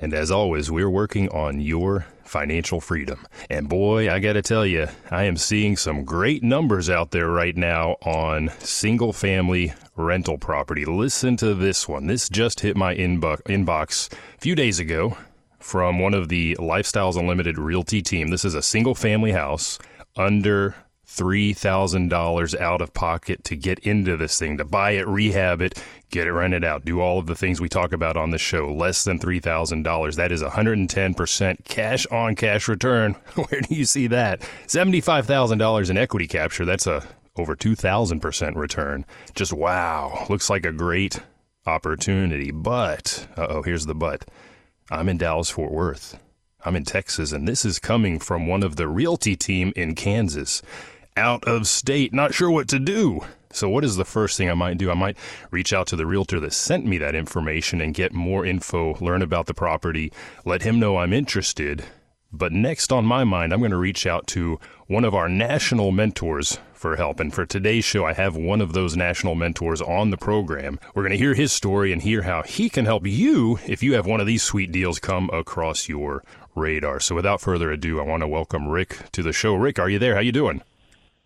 And as always, we're working on your financial freedom. And boy, I got to tell you, I am seeing some great numbers out there right now on single family rental property. Listen to this one. This just hit my inbox a few days ago from one of the Lifestyles Unlimited Realty team. This is a single family house under $3,000 out of pocket to get into this thing, to buy it, rehab it, get it rented out, do all of the things we talk about on the show. Less than $3,000. That is 110% cash on cash return. Where do you see that? $75,000 in equity capture. That's a over 2,000% return. Just wow. Looks like a great opportunity. But, oh, here's the but. I'm in Dallas, Fort Worth. I'm in Texas, and this is coming from one of the realty team in Kansas out of state, not sure what to do. So, what is the first thing I might do? I might reach out to the realtor that sent me that information and get more info, learn about the property, let him know I'm interested. But next on my mind, I'm going to reach out to one of our national mentors for help. And for today's show, I have one of those national mentors on the program. We're going to hear his story and hear how he can help you if you have one of these sweet deals come across your radar. So without further ado, I want to welcome Rick to the show. Rick, are you there? How you doing?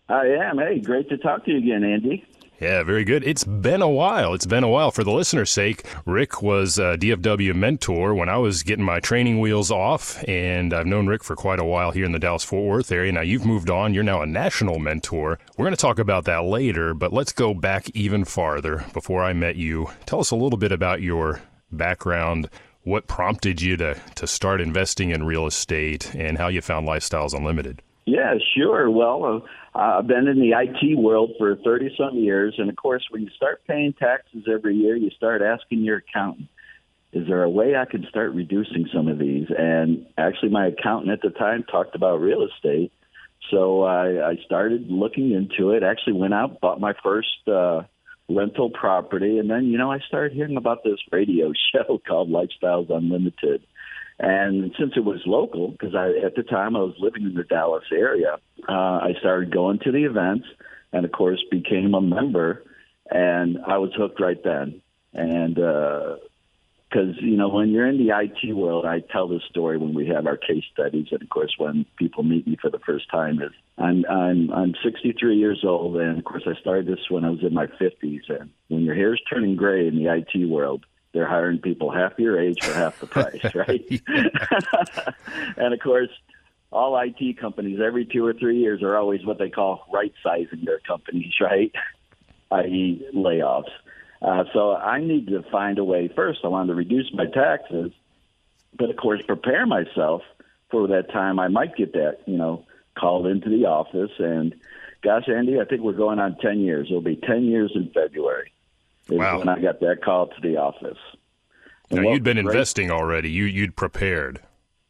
I am. Hey, great to talk to you again, Andy. Yeah, very good. It's been a while. It's been a while. For the listener's sake, Rick was a DFW mentor when I was getting my training wheels off, and I've known Rick for quite a while here in the Dallas Fort Worth area. Now you've moved on. You're now a national mentor. We're going to talk about that later, but let's go back even farther before I met you. Tell us a little bit about your background, what prompted you to, to start investing in real estate, and how you found Lifestyles Unlimited. Yeah, sure. Well, uh, I've been in the IT world for 30 some years. And of course, when you start paying taxes every year, you start asking your accountant, is there a way I can start reducing some of these? And actually, my accountant at the time talked about real estate. So I, I started looking into it, actually went out, bought my first uh, rental property. And then, you know, I started hearing about this radio show called Lifestyles Unlimited. And since it was local, because I at the time I was living in the Dallas area, uh, I started going to the events, and of course became a member, and I was hooked right then. And because uh, you know when you're in the IT world, I tell this story when we have our case studies, and of course when people meet me for the first time, is I'm I'm I'm 63 years old, and of course I started this when I was in my 50s, and when your hair's turning gray in the IT world they're hiring people half your age for half the price, right? and of course, all IT companies every two or three years are always what they call right sizing their companies, right? i.e., layoffs. Uh, so I need to find a way. First, I wanted to reduce my taxes, but of course, prepare myself for that time I might get that, you know, called into the office. And gosh, Andy, I think we're going on 10 years. It'll be 10 years in February wow. when I got that call to the office. And now you'd been great, investing already. You you'd prepared.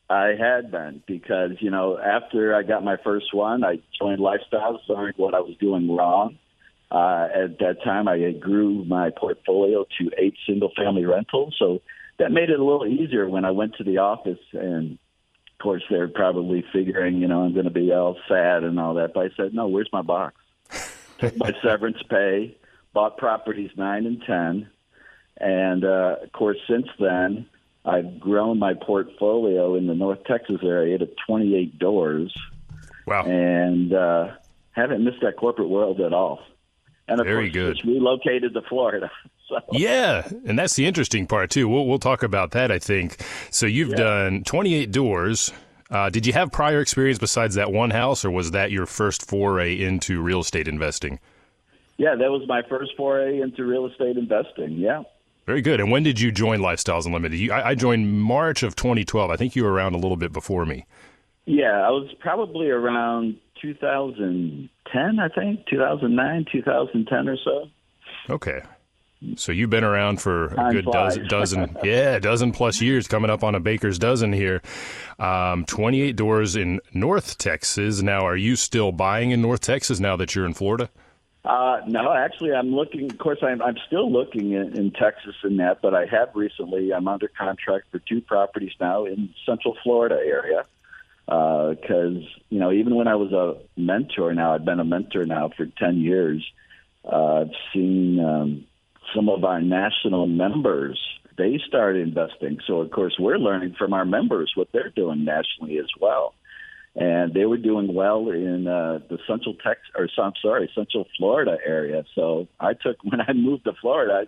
I had been because you know after I got my first one, I joined Lifestyles, learned what I was doing wrong. Uh, at that time, I grew my portfolio to eight single-family rentals, so that made it a little easier when I went to the office. And of course, they're probably figuring, you know, I'm going to be all sad and all that. But I said, no, where's my box? Took my severance pay bought properties nine and ten, and uh, of course since then I've grown my portfolio in the North Texas area to 28 doors. Wow! And uh, haven't missed that corporate world at all. And of Very course, good. just relocated to Florida. So. Yeah, and that's the interesting part too. We'll we'll talk about that. I think so. You've yeah. done 28 doors. Uh, did you have prior experience besides that one house, or was that your first foray into real estate investing? Yeah, that was my first foray into real estate investing. Yeah. Very good. And when did you join Lifestyles Unlimited? You, I, I, joined March of 2012. I think you were around a little bit before me. Yeah, I was probably around 2010, I think, 2009, 2010 or so. Okay. So you've been around for a good dozen, dozen, yeah, dozen plus years, coming up on a baker's dozen here. Um, 28 doors in North Texas. Now, are you still buying in North Texas now that you're in Florida? Uh, no, actually, I'm looking. Of course, I'm, I'm still looking in, in Texas in that, but I have recently. I'm under contract for two properties now in Central Florida area. Because uh, you know, even when I was a mentor, now I've been a mentor now for ten years. Uh, I've seen um, some of our national members, they started investing. So, of course, we're learning from our members what they're doing nationally as well. And they were doing well in uh, the Central Texas, or I'm sorry, Central Florida area. So I took, when I moved to Florida, I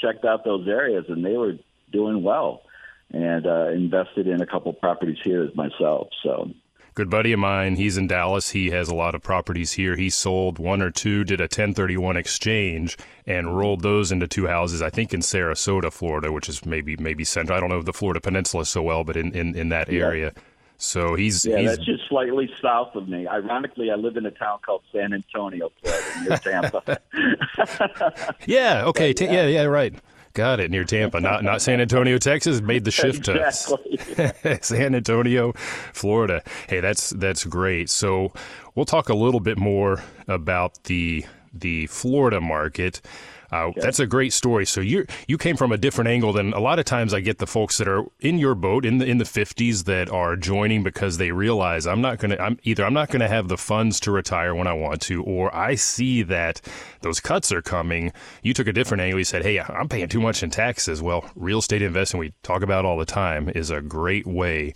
checked out those areas and they were doing well and uh, invested in a couple properties here myself. So good buddy of mine. He's in Dallas. He has a lot of properties here. He sold one or two, did a 1031 exchange, and rolled those into two houses. I think in Sarasota, Florida, which is maybe maybe central. I don't know the Florida Peninsula so well, but in in, in that area. Yeah. So he's yeah, he's, that's just slightly south of me. Ironically, I live in a town called San Antonio, Florida, near Tampa. yeah. Okay. But, yeah. yeah. Yeah. Right. Got it near Tampa, not not San Antonio, Texas. Made the shift exactly. to San Antonio, Florida. Hey, that's that's great. So we'll talk a little bit more about the the Florida market. Uh, That's a great story. So you you came from a different angle than a lot of times I get the folks that are in your boat in the in the 50s that are joining because they realize I'm not going to I'm either I'm not going to have the funds to retire when I want to or I see that those cuts are coming. You took a different angle. You said, "Hey, I'm paying too much in taxes." Well, real estate investing we talk about all the time is a great way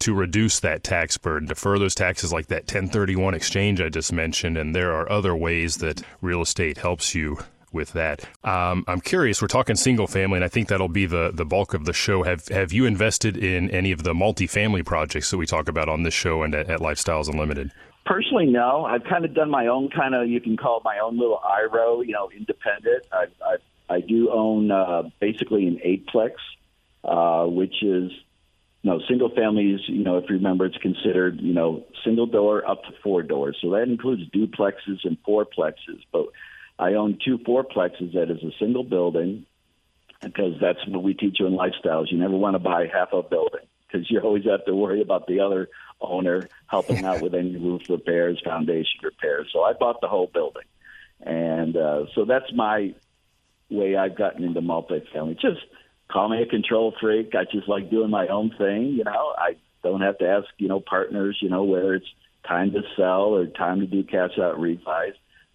to reduce that tax burden, defer those taxes like that 1031 exchange I just mentioned. And there are other ways that real estate helps you with that. Um, I'm curious. We're talking single family, and I think that'll be the the bulk of the show. Have Have you invested in any of the multifamily projects that we talk about on this show and at, at Lifestyles Unlimited? Personally, no. I've kind of done my own kind of you can call it my own little IRO, you know, independent. I I, I do own uh, basically an eightplex, uh, which is know, single families, you know, if you remember, it's considered, you know, single door up to four doors. So that includes duplexes and fourplexes. But I own two fourplexes that is a single building because that's what we teach you in lifestyles. You never want to buy half a building because you always have to worry about the other owner helping out with any roof repairs, foundation repairs. So I bought the whole building. And uh, so that's my way I've gotten into multifamily. Just call me a control freak. I just like doing my own thing. You know, I don't have to ask, you know, partners, you know, whether it's time to sell or time to do cash out refis.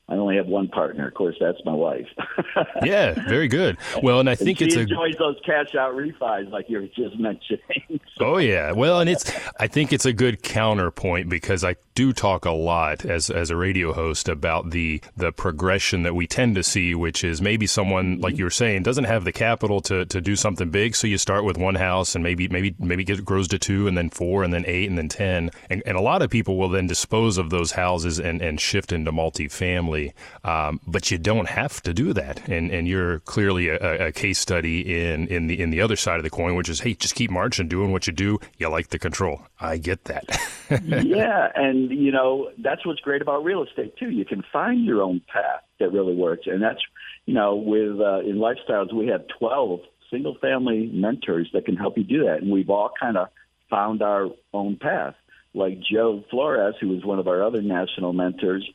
I only have one partner. Of course, that's my wife. yeah, very good. Well, and I think and it's enjoys those cash out refis like you were just mentioning. oh yeah, well, and it's I think it's a good counterpoint because I do talk a lot as as a radio host about the the progression that we tend to see, which is maybe someone like you were saying doesn't have the capital to to do something big, so you start with one house and maybe maybe maybe it grows to two and then four and then eight and then ten, and, and a lot of people will then dispose of those houses and and shift into multifamily. Um, but you don't have to do that, and and you're clearly a, a, case study in in the in the other side of the coin, which is hey, just keep marching, doing what you do. You like the control. I get that. yeah, and you know that's what's great about real estate too. You can find your own path that really works, and that's you know with uh, in lifestyles we have twelve single family mentors that can help you do that, and we've all kind of found our own path like Joe Flores, who was one of our other national mentors,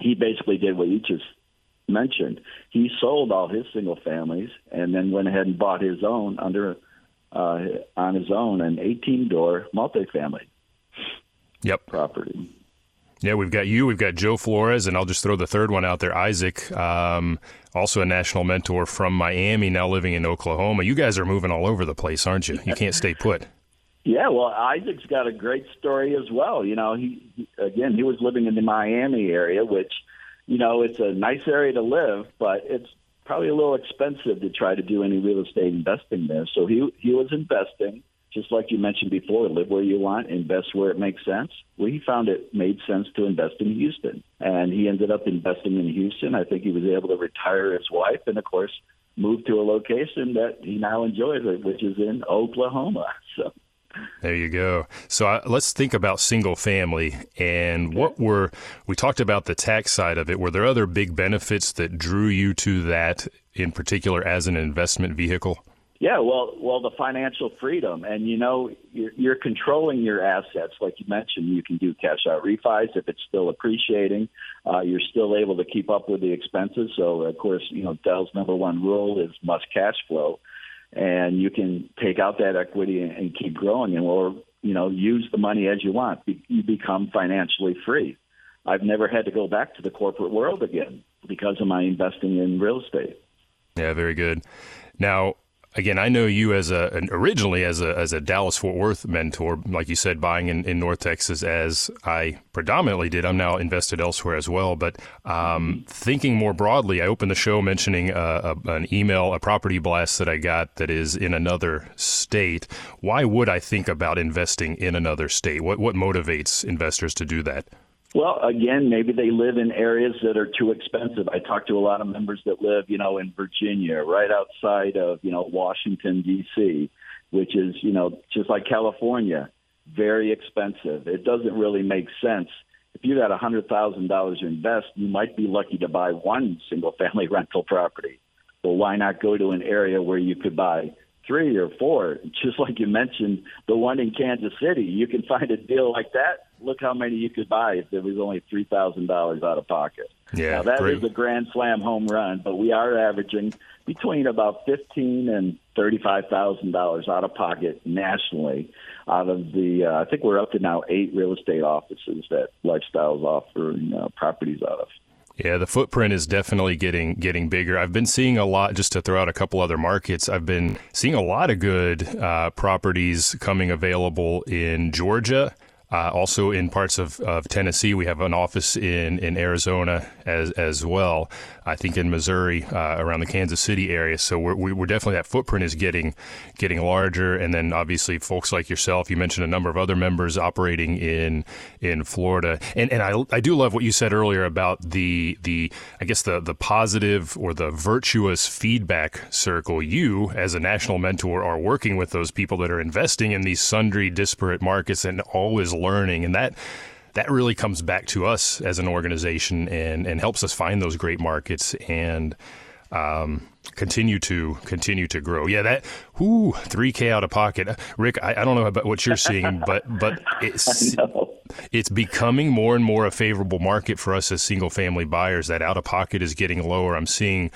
he basically did what you just mentioned. He sold all his single families and then went ahead and bought his own under uh, on his own an 18 door multifamily. Yep. Property. Yeah, we've got you. We've got Joe Flores, and I'll just throw the third one out there. Isaac, um, also a national mentor from Miami, now living in Oklahoma. You guys are moving all over the place, aren't you? You can't stay put. Yeah, well, Isaac's got a great story as well. You know, he, he again he was living in the Miami area, which you know it's a nice area to live, but it's probably a little expensive to try to do any real estate investing there. So he he was investing just like you mentioned before, live where you want, invest where it makes sense. Well, he found it made sense to invest in Houston, and he ended up investing in Houston. I think he was able to retire his wife, and of course, move to a location that he now enjoys, which is in Oklahoma. So. There you go. So uh, let's think about single family and what were we talked about the tax side of it. Were there other big benefits that drew you to that in particular as an investment vehicle? Yeah, well, well, the financial freedom, and you know, you're, you're controlling your assets, like you mentioned. You can do cash out refis if it's still appreciating. Uh, you're still able to keep up with the expenses. So, of course, you know, Del's number one rule is must cash flow, and you can take out that equity and, and keep growing, and or you know, use the money as you want. Be, you become financially free. I've never had to go back to the corporate world again because of my investing in real estate. Yeah, very good. Now, again, I know you as a originally as a as a Dallas Fort Worth mentor, like you said, buying in, in North Texas as I predominantly did. I'm now invested elsewhere as well. But um, thinking more broadly, I opened the show mentioning uh, a, an email, a property blast that I got that is in another state. Why would I think about investing in another state? What what motivates investors to do that? Well, again, maybe they live in areas that are too expensive. I talk to a lot of members that live, you know, in Virginia, right outside of, you know, Washington D.C., which is, you know, just like California, very expensive. It doesn't really make sense. If you got a hundred thousand dollars to invest, you might be lucky to buy one single family rental property. Well, why not go to an area where you could buy three or four? Just like you mentioned, the one in Kansas City, you can find a deal like that look how many you could buy if there was only three thousand dollars out of pocket. Yeah, now that great. is a grand slam home run, but we are averaging between about fifteen and thirty-five thousand dollars out of pocket nationally. Out of the, uh, I think we're up to now eight real estate offices that Lifestyles offering uh, properties out of. Yeah, the footprint is definitely getting getting bigger. I've been seeing a lot. Just to throw out a couple other markets, I've been seeing a lot of good uh, properties coming available in Georgia uh, also, in parts of, of Tennessee, we have an office in, in Arizona as as well. I think in Missouri, uh, around the Kansas City area. So we're, we're definitely that footprint is getting getting larger. And then obviously, folks like yourself, you mentioned a number of other members operating in in Florida. And and I, I do love what you said earlier about the the I guess the the positive or the virtuous feedback circle. You as a national mentor are working with those people that are investing in these sundry disparate markets and always learning, and that that really comes back to us as an organization and and helps us find those great markets and um, continue to continue to grow. Yeah, that whoo, three K out of pocket. Rick, I, I, don't know about what you're seeing, but but it's it's becoming more and more a favorable market for us as single family buyers. That out of pocket is getting lower. I'm seeing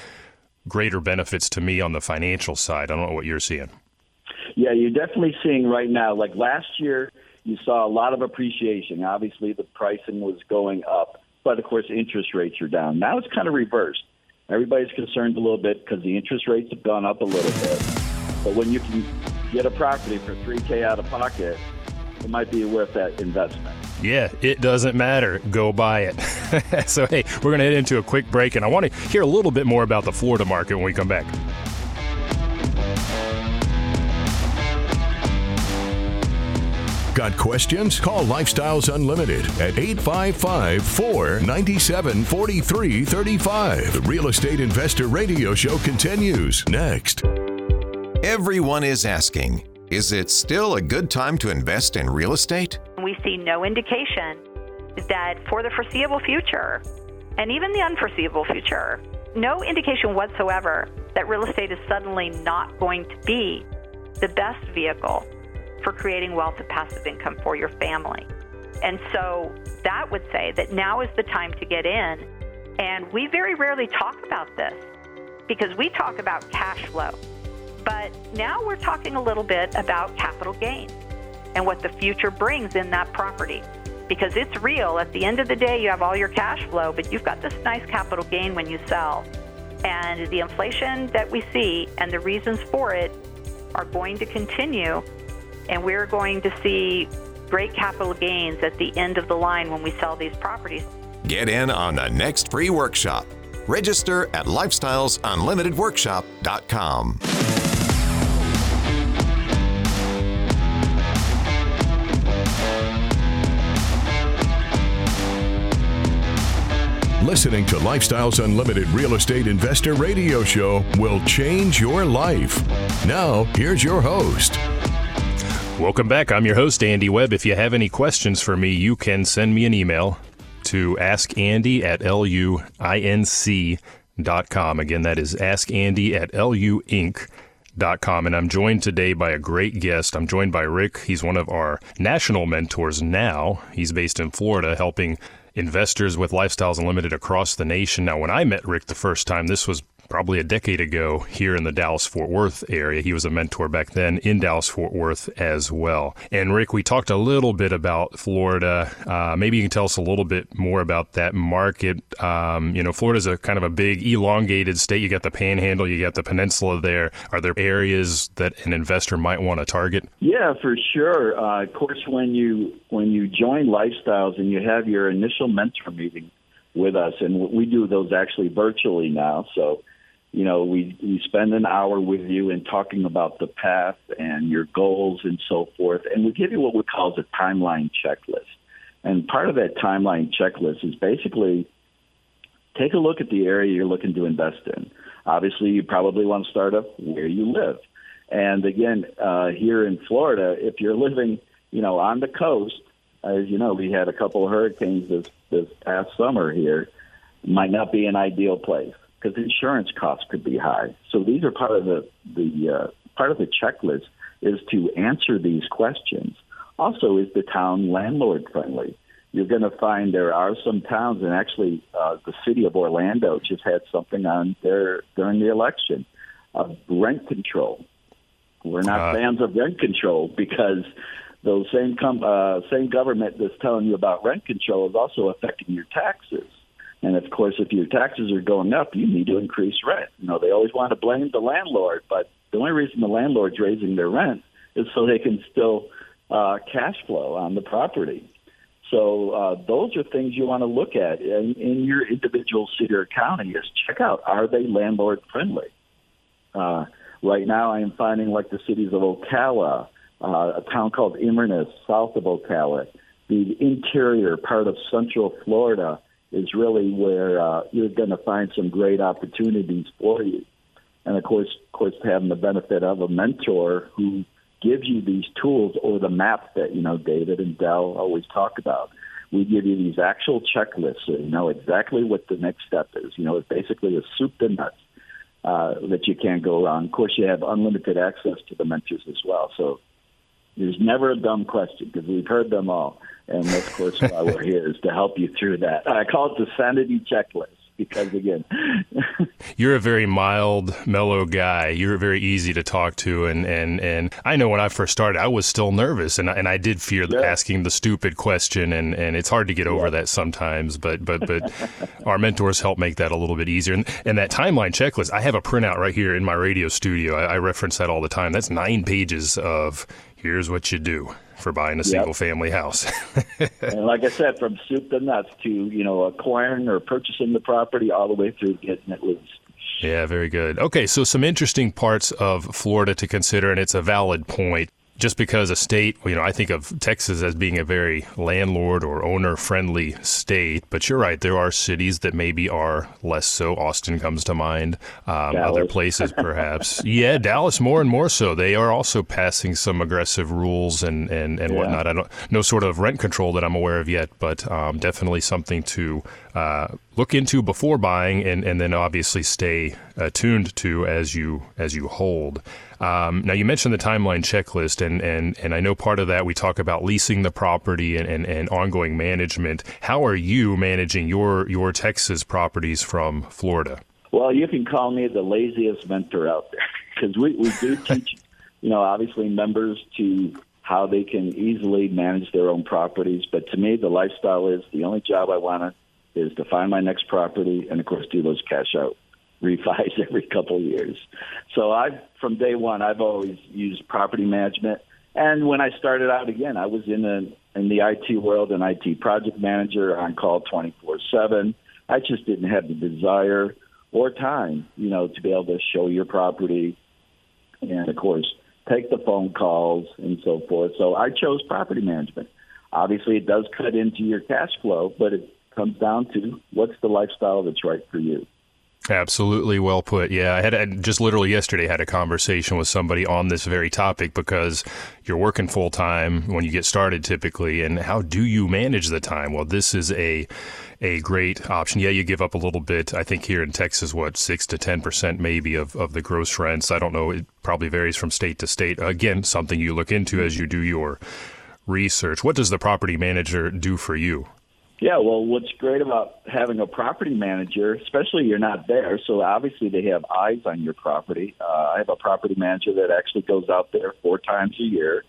greater benefits to me on the financial side. I don't know what you're seeing. Yeah, you're definitely seeing right now. Like last year, you saw a lot of appreciation. Obviously, the pricing was going up, but of course, interest rates are down. Now it's kind of reversed. Everybody's concerned a little bit because the interest rates have gone up a little bit. But when you can get a property for 3K out of pocket, it might be worth that investment. Yeah, it doesn't matter. Go buy it. so, hey, we're going to head into a quick break, and I want to hear a little bit more about the Florida market when we come back. Got questions? Call Lifestyles Unlimited at 855 497 4335. The Real Estate Investor Radio Show continues next. Everyone is asking Is it still a good time to invest in real estate? We see no indication that for the foreseeable future, and even the unforeseeable future, no indication whatsoever that real estate is suddenly not going to be the best vehicle for creating wealth and passive income for your family. And so that would say that now is the time to get in. And we very rarely talk about this because we talk about cash flow. But now we're talking a little bit about capital gains and what the future brings in that property. Because it's real. At the end of the day, you have all your cash flow, but you've got this nice capital gain when you sell. And the inflation that we see and the reasons for it are going to continue and we're going to see great capital gains at the end of the line when we sell these properties. Get in on the next free workshop. Register at lifestylesunlimitedworkshop.com. Listening to Lifestyles Unlimited Real Estate Investor Radio Show will change your life. Now, here's your host, Welcome back. I'm your host, Andy Webb. If you have any questions for me, you can send me an email to askandy at luinc.com. Again, that is askandy at luinc.com. And I'm joined today by a great guest. I'm joined by Rick. He's one of our national mentors now. He's based in Florida, helping investors with Lifestyles Unlimited across the nation. Now, when I met Rick the first time, this was probably a decade ago here in the Dallas Fort Worth area. He was a mentor back then in Dallas Fort Worth as well. And Rick, we talked a little bit about Florida. Uh, maybe you can tell us a little bit more about that market. Um, you know, Florida's a kind of a big, elongated state. You got the Panhandle, you got the peninsula there. Are there areas that an investor might want to target? Yeah, for sure. Uh, of course, when you when you join Lifestyles and you have your initial mentor meeting with us, and we do those actually virtually now, so you know, we, we spend an hour with you in talking about the path and your goals and so forth. And we give you what we call the timeline checklist. And part of that timeline checklist is basically take a look at the area you're looking to invest in. Obviously, you probably want to start up where you live. And again, uh, here in Florida, if you're living, you know, on the coast, as you know, we had a couple of hurricanes this, this past summer here, might not be an ideal place because insurance costs could be high. So these are part of the the uh, part of the checklist is to answer these questions. Also, is the town landlord friendly? You're going to find there are some towns, and actually, uh, the city of Orlando just had something on there during the election of rent control. We're not uh, fans of rent control because those same com- uh, same government that's telling you about rent control is also affecting your taxes. And of course, if your taxes are going up, you need to increase rent. You know, they always want to blame the landlord, but the only reason the landlord's raising their rent is so they can still uh, cash flow on the property. So uh, those are things you want to look at in, in your individual city or county. Is check out are they landlord friendly. Uh, right now, I am finding like the cities of Ocala, uh, a town called Inverness, south of Ocala, the interior part of Central Florida is really where uh, you're going to find some great opportunities for you. And of course, of course, having the benefit of a mentor who gives you these tools or the map that you know David and Del always talk about. We give you these actual checklists so you know exactly what the next step is. You know, it's basically a soup to nuts uh, that you can't go wrong. Of course, you have unlimited access to the mentors as well. So there's never a dumb question because we've heard them all. And of course, why we're here is to help you through that. I call it the sanity checklist because again you're a very mild mellow guy you're very easy to talk to and and and i know when i first started i was still nervous and, and i did fear yeah. asking the stupid question and and it's hard to get over yeah. that sometimes but but but our mentors help make that a little bit easier and, and that timeline checklist i have a printout right here in my radio studio I, I reference that all the time that's nine pages of here's what you do for buying a single yep. family house. and like I said, from soup to nuts to you know acquiring or purchasing the property, all the way through getting it leased. Yeah, very good. Okay, so some interesting parts of Florida to consider, and it's a valid point just because a state, you know, I think of Texas as being a very landlord or owner friendly state, but you're right. There are cities that maybe are less so. Austin comes to mind. Um, other places, perhaps. yeah, Dallas more and more so. They are also passing some aggressive rules and, and, and yeah. whatnot. I don't, no sort of rent control that I'm aware of yet, but um, definitely something to uh, look into before buying and, and then obviously stay attuned to as you as you hold. Um, now, you mentioned the timeline checklist, and, and, and I know part of that we talk about leasing the property and, and, and ongoing management. How are you managing your, your Texas properties from Florida? Well, you can call me the laziest mentor out there because we, we do teach, you know, obviously members to how they can easily manage their own properties. But to me, the lifestyle is the only job I want to is to find my next property and, of course, do those cash out refis every couple of years. So I've from day one I've always used property management. And when I started out again, I was in a, in the IT world, an IT project manager on call 24/7. I just didn't have the desire or time, you know, to be able to show your property and of course take the phone calls and so forth. So I chose property management. Obviously, it does cut into your cash flow, but it comes down to what's the lifestyle that's right for you. Absolutely well put. Yeah, I had I just literally yesterday had a conversation with somebody on this very topic because you're working full time when you get started typically, and how do you manage the time? Well, this is a a great option. Yeah, you give up a little bit. I think here in Texas, what six to ten percent maybe of of the gross rents. I don't know. It probably varies from state to state. Again, something you look into as you do your research. What does the property manager do for you? Yeah, well, what's great about having a property manager, especially you're not there, so obviously they have eyes on your property. Uh, I have a property manager that actually goes out there four times a year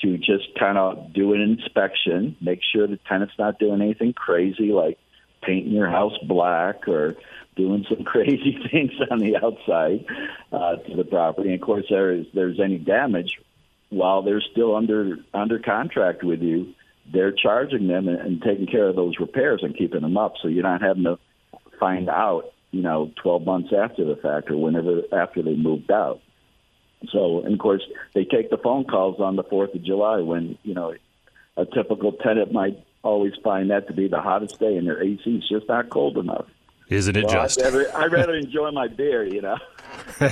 to just kind of do an inspection, make sure the tenant's not doing anything crazy like painting your house black or doing some crazy things on the outside uh, to the property. And of course, there is there's any damage while they're still under under contract with you they're charging them and, and taking care of those repairs and keeping them up. So you're not having to find out, you know, 12 months after the fact or whenever after they moved out. So, and of course, they take the phone calls on the 4th of July when, you know, a typical tenant might always find that to be the hottest day and their AC is just not cold enough. Isn't it just? I'd rather, I'd rather enjoy my beer, you know.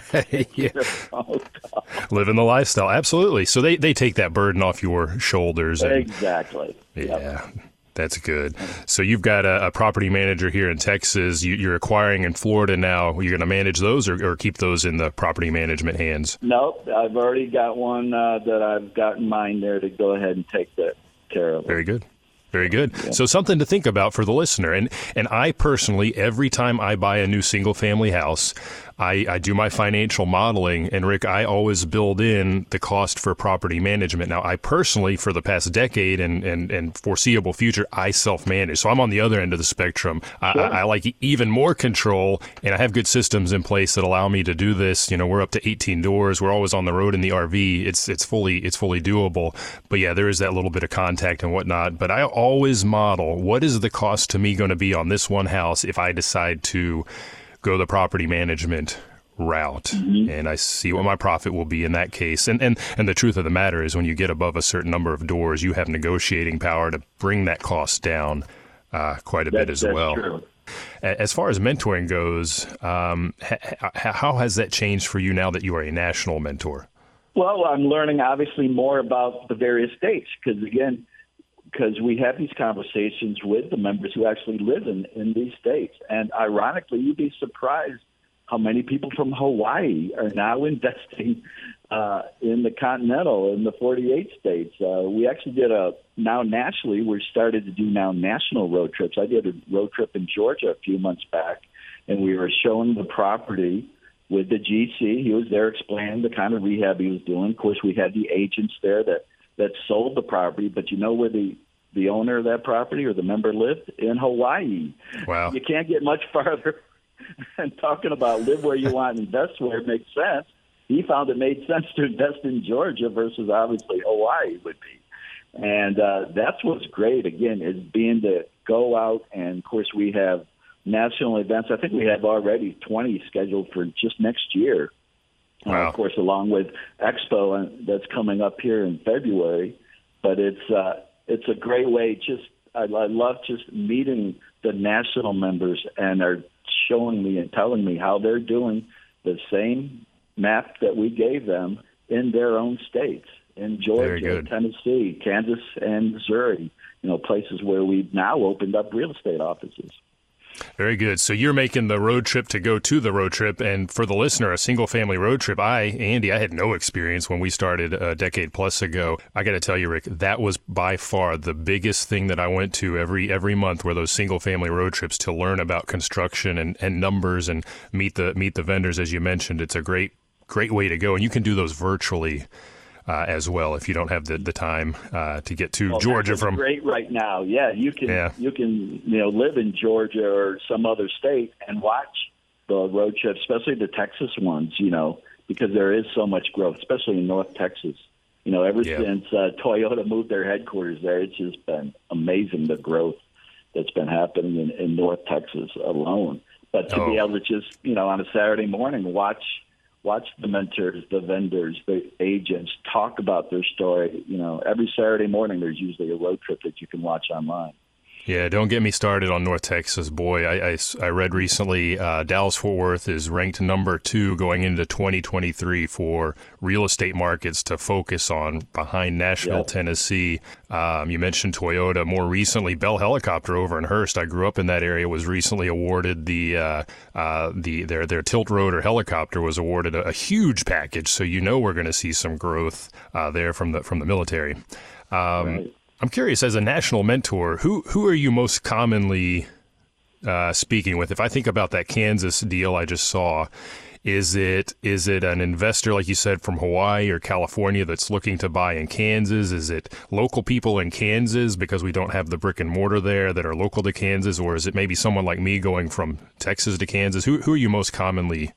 yeah. Living the lifestyle. Absolutely. So they, they take that burden off your shoulders. And, exactly. Yeah. Yep. That's good. So you've got a, a, property manager here in Texas. You, are acquiring in Florida now. You're going to manage those, or, or, keep those in the property management hands? Nope, I've already got one uh, that I've got in mind there to go ahead and take that care of. Very good. Very good. Yeah. So something to think about for the listener. And and I personally, every time I buy a new single family house, I, I do my financial modeling, and Rick, I always build in the cost for property management. Now, I personally, for the past decade and, and, and foreseeable future, I self manage. So I'm on the other end of the spectrum. Sure. I, I, like even more control, and I have good systems in place that allow me to do this. You know, we're up to 18 doors. We're always on the road in the RV. It's it's fully it's fully doable. But yeah, there is that little bit of contact and whatnot. But I always model what is the cost to me going to be on this one house if I decide to go the property management route mm-hmm. and I see what my profit will be in that case. And, and and the truth of the matter is when you get above a certain number of doors, you have negotiating power to bring that cost down uh, quite a bit as well. True. As far as mentoring goes, um, ha- how has that changed for you now that you are a national mentor? Well, I'm learning obviously more about the various states because again, because we have these conversations with the members who actually live in, in these states. And ironically, you'd be surprised how many people from Hawaii are now investing uh, in the continental in the 48 states. Uh, we actually did a now nationally. We started to do now national road trips. I did a road trip in Georgia a few months back, and we were showing the property with the GC. He was there explaining the kind of rehab he was doing. Of course, we had the agents there that that sold the property, but you know where the the owner of that property or the member lived in Hawaii. Wow. You can't get much farther. and talking about live where you want and invest where it makes sense, he found it made sense to invest in Georgia versus obviously Hawaii would be. And uh, that's what's great, again, is being to go out. And of course, we have national events. I think we have already 20 scheduled for just next year. Wow. Uh, of course, along with Expo that's coming up here in February. But it's uh, it's a great way. Just I, I love just meeting the national members and are showing me and telling me how they're doing the same map that we gave them in their own states in Georgia, Tennessee, Kansas, and Missouri. You know, places where we've now opened up real estate offices. Very good. So you're making the road trip to go to the road trip. And for the listener, a single family road trip, I, Andy, I had no experience when we started a decade plus ago. I got to tell you, Rick, that was by far the biggest thing that I went to every every month were those single family road trips to learn about construction and, and numbers and meet the meet the vendors as you mentioned. It's a great great way to go. And you can do those virtually uh, as well if you don't have the, the time uh, to get to well, Georgia from great right now. Yeah, you can yeah. you can you know live in Georgia or some other state and watch the road trips, especially the Texas ones. You know because there is so much growth, especially in North Texas. You know, ever yeah. since uh, Toyota moved their headquarters there, it's just been amazing the growth that's been happening in, in North Texas alone. But to oh. be able to just, you know, on a Saturday morning watch watch the mentors, the vendors, the agents talk about their story. You know, every Saturday morning there's usually a road trip that you can watch online. Yeah, don't get me started on North Texas. Boy, I, I, I read recently uh, Dallas Fort Worth is ranked number two going into 2023 for real estate markets to focus on behind Nashville, yep. Tennessee. Um, you mentioned Toyota. More recently, Bell Helicopter over in Hurst. I grew up in that area. Was recently awarded the uh, uh, the their their tilt rotor helicopter was awarded a, a, huge package. So you know we're going to see some growth uh, there from the from the military. Um, right. I'm curious, as a national mentor, who who are you most commonly uh, speaking with? If I think about that Kansas deal I just saw, is it is it an investor like you said from Hawaii or California that's looking to buy in Kansas? Is it local people in Kansas because we don't have the brick and mortar there that are local to Kansas, or is it maybe someone like me going from Texas to Kansas? Who who are you most commonly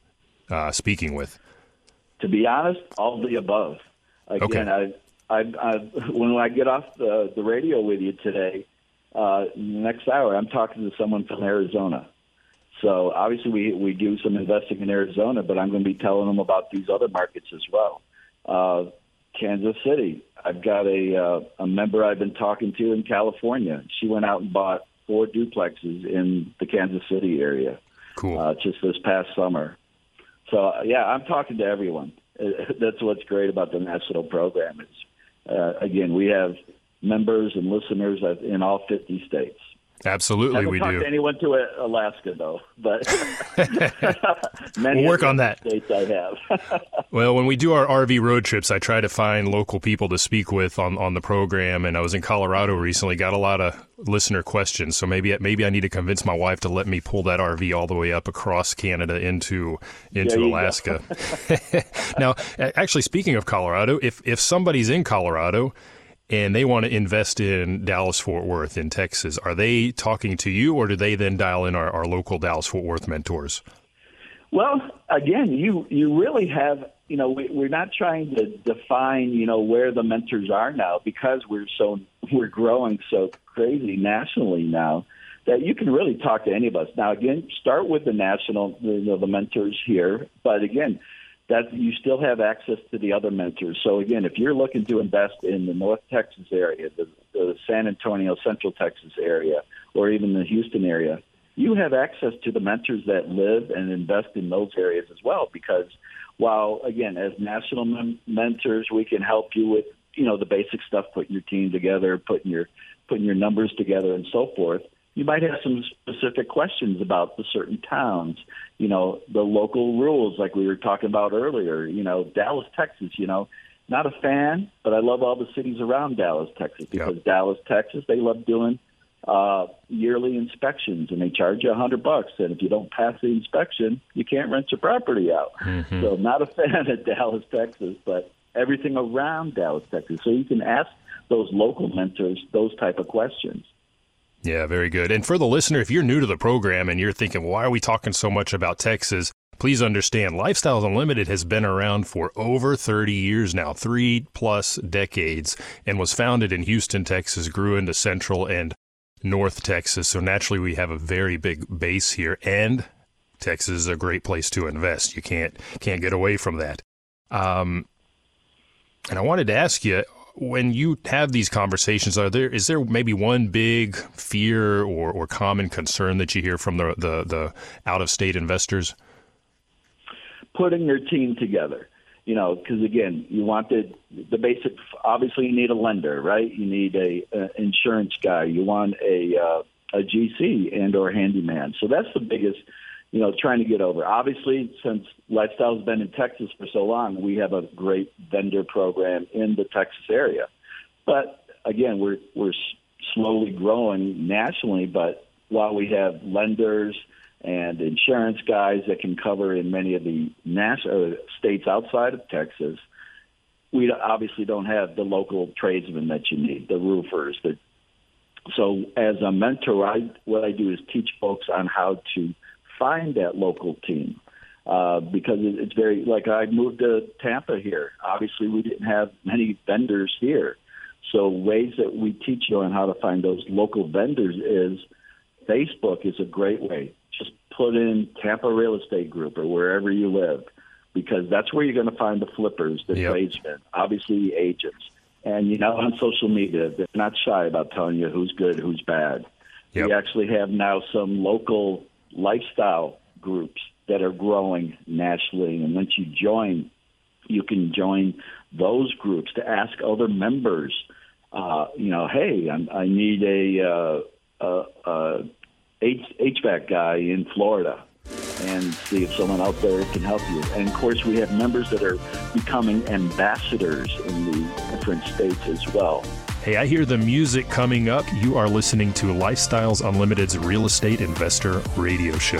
uh, speaking with? To be honest, all the above. Again, okay. I I, I when I get off the, the radio with you today, uh, next hour, I'm talking to someone from Arizona. So obviously, we we do some investing in Arizona, but I'm going to be telling them about these other markets as well. Uh, Kansas City. I've got a uh, a member I've been talking to in California. She went out and bought four duplexes in the Kansas City area. Cool. Uh, just this past summer. So yeah, I'm talking to everyone. That's what's great about the national program is Uh, again, we have members and listeners in all 50 states. Absolutely, we do. To anyone to uh, Alaska though, but we'll work on that. States I have. well, when we do our RV road trips, I try to find local people to speak with on, on the program. And I was in Colorado recently, got a lot of listener questions. So maybe maybe I need to convince my wife to let me pull that RV all the way up across Canada into into Alaska. now, actually, speaking of Colorado, if if somebody's in Colorado and they want to invest in Dallas Fort Worth in Texas, are they talking to you or do they then dial in our, our local Dallas Fort Worth mentors? Well, again, you you really have you know we, we're not trying to define you know where the mentors are now because we're so we're growing so crazy nationally now that you can really talk to any of us. Now, again, start with the national you know the mentors here, but again, that you still have access to the other mentors. So again, if you're looking to invest in the North Texas area, the, the San Antonio, Central Texas area, or even the Houston area, you have access to the mentors that live and invest in those areas as well. Because while again, as national mem- mentors, we can help you with you know the basic stuff, putting your team together, putting your putting your numbers together, and so forth you might have some specific questions about the certain towns, you know, the local rules like we were talking about earlier, you know, Dallas, Texas, you know, not a fan, but I love all the cities around Dallas, Texas because yep. Dallas, Texas, they love doing uh, yearly inspections and they charge you a hundred bucks. And if you don't pass the inspection, you can't rent your property out. Mm-hmm. So not a fan of Dallas, Texas, but everything around Dallas, Texas. So you can ask those local mentors those type of questions. Yeah, very good. And for the listener, if you're new to the program and you're thinking, why are we talking so much about Texas? Please understand, Lifestyles Unlimited has been around for over 30 years now, three plus decades, and was founded in Houston, Texas, grew into Central and North Texas. So naturally, we have a very big base here, and Texas is a great place to invest. You can't can't get away from that. Um, and I wanted to ask you, when you have these conversations, are there is there maybe one big fear or, or common concern that you hear from the the, the out of state investors? Putting your team together, you know, because again, you want the the basic. Obviously, you need a lender, right? You need a, a insurance guy. You want a uh, a GC and or handyman. So that's the biggest you know, trying to get over. Obviously, since Lifestyle's been in Texas for so long, we have a great vendor program in the Texas area. But again, we're we're slowly growing nationally. But while we have lenders and insurance guys that can cover in many of the national uh, states outside of Texas, we obviously don't have the local tradesmen that you need, the roofers. So as a mentor, I, what I do is teach folks on how to find that local team. Uh, because it's very like I moved to Tampa here. Obviously, we didn't have many vendors here, so ways that we teach you on how to find those local vendors is Facebook is a great way. Just put in Tampa Real Estate Group or wherever you live, because that's where you're going to find the flippers, the yep. tradesmen, obviously the agents, and you know on social media they're not shy about telling you who's good, who's bad. Yep. We actually have now some local lifestyle groups that are growing nationally. And once you join, you can join those groups to ask other members, uh, you know, hey, I'm, i need a, uh, uh, H- HVAC guy in Florida and see if someone out there can help you. And of course, we have members that are becoming ambassadors in the different states as well. Hey, I hear the music coming up. You are listening to Lifestyles Unlimited's Real Estate Investor Radio Show.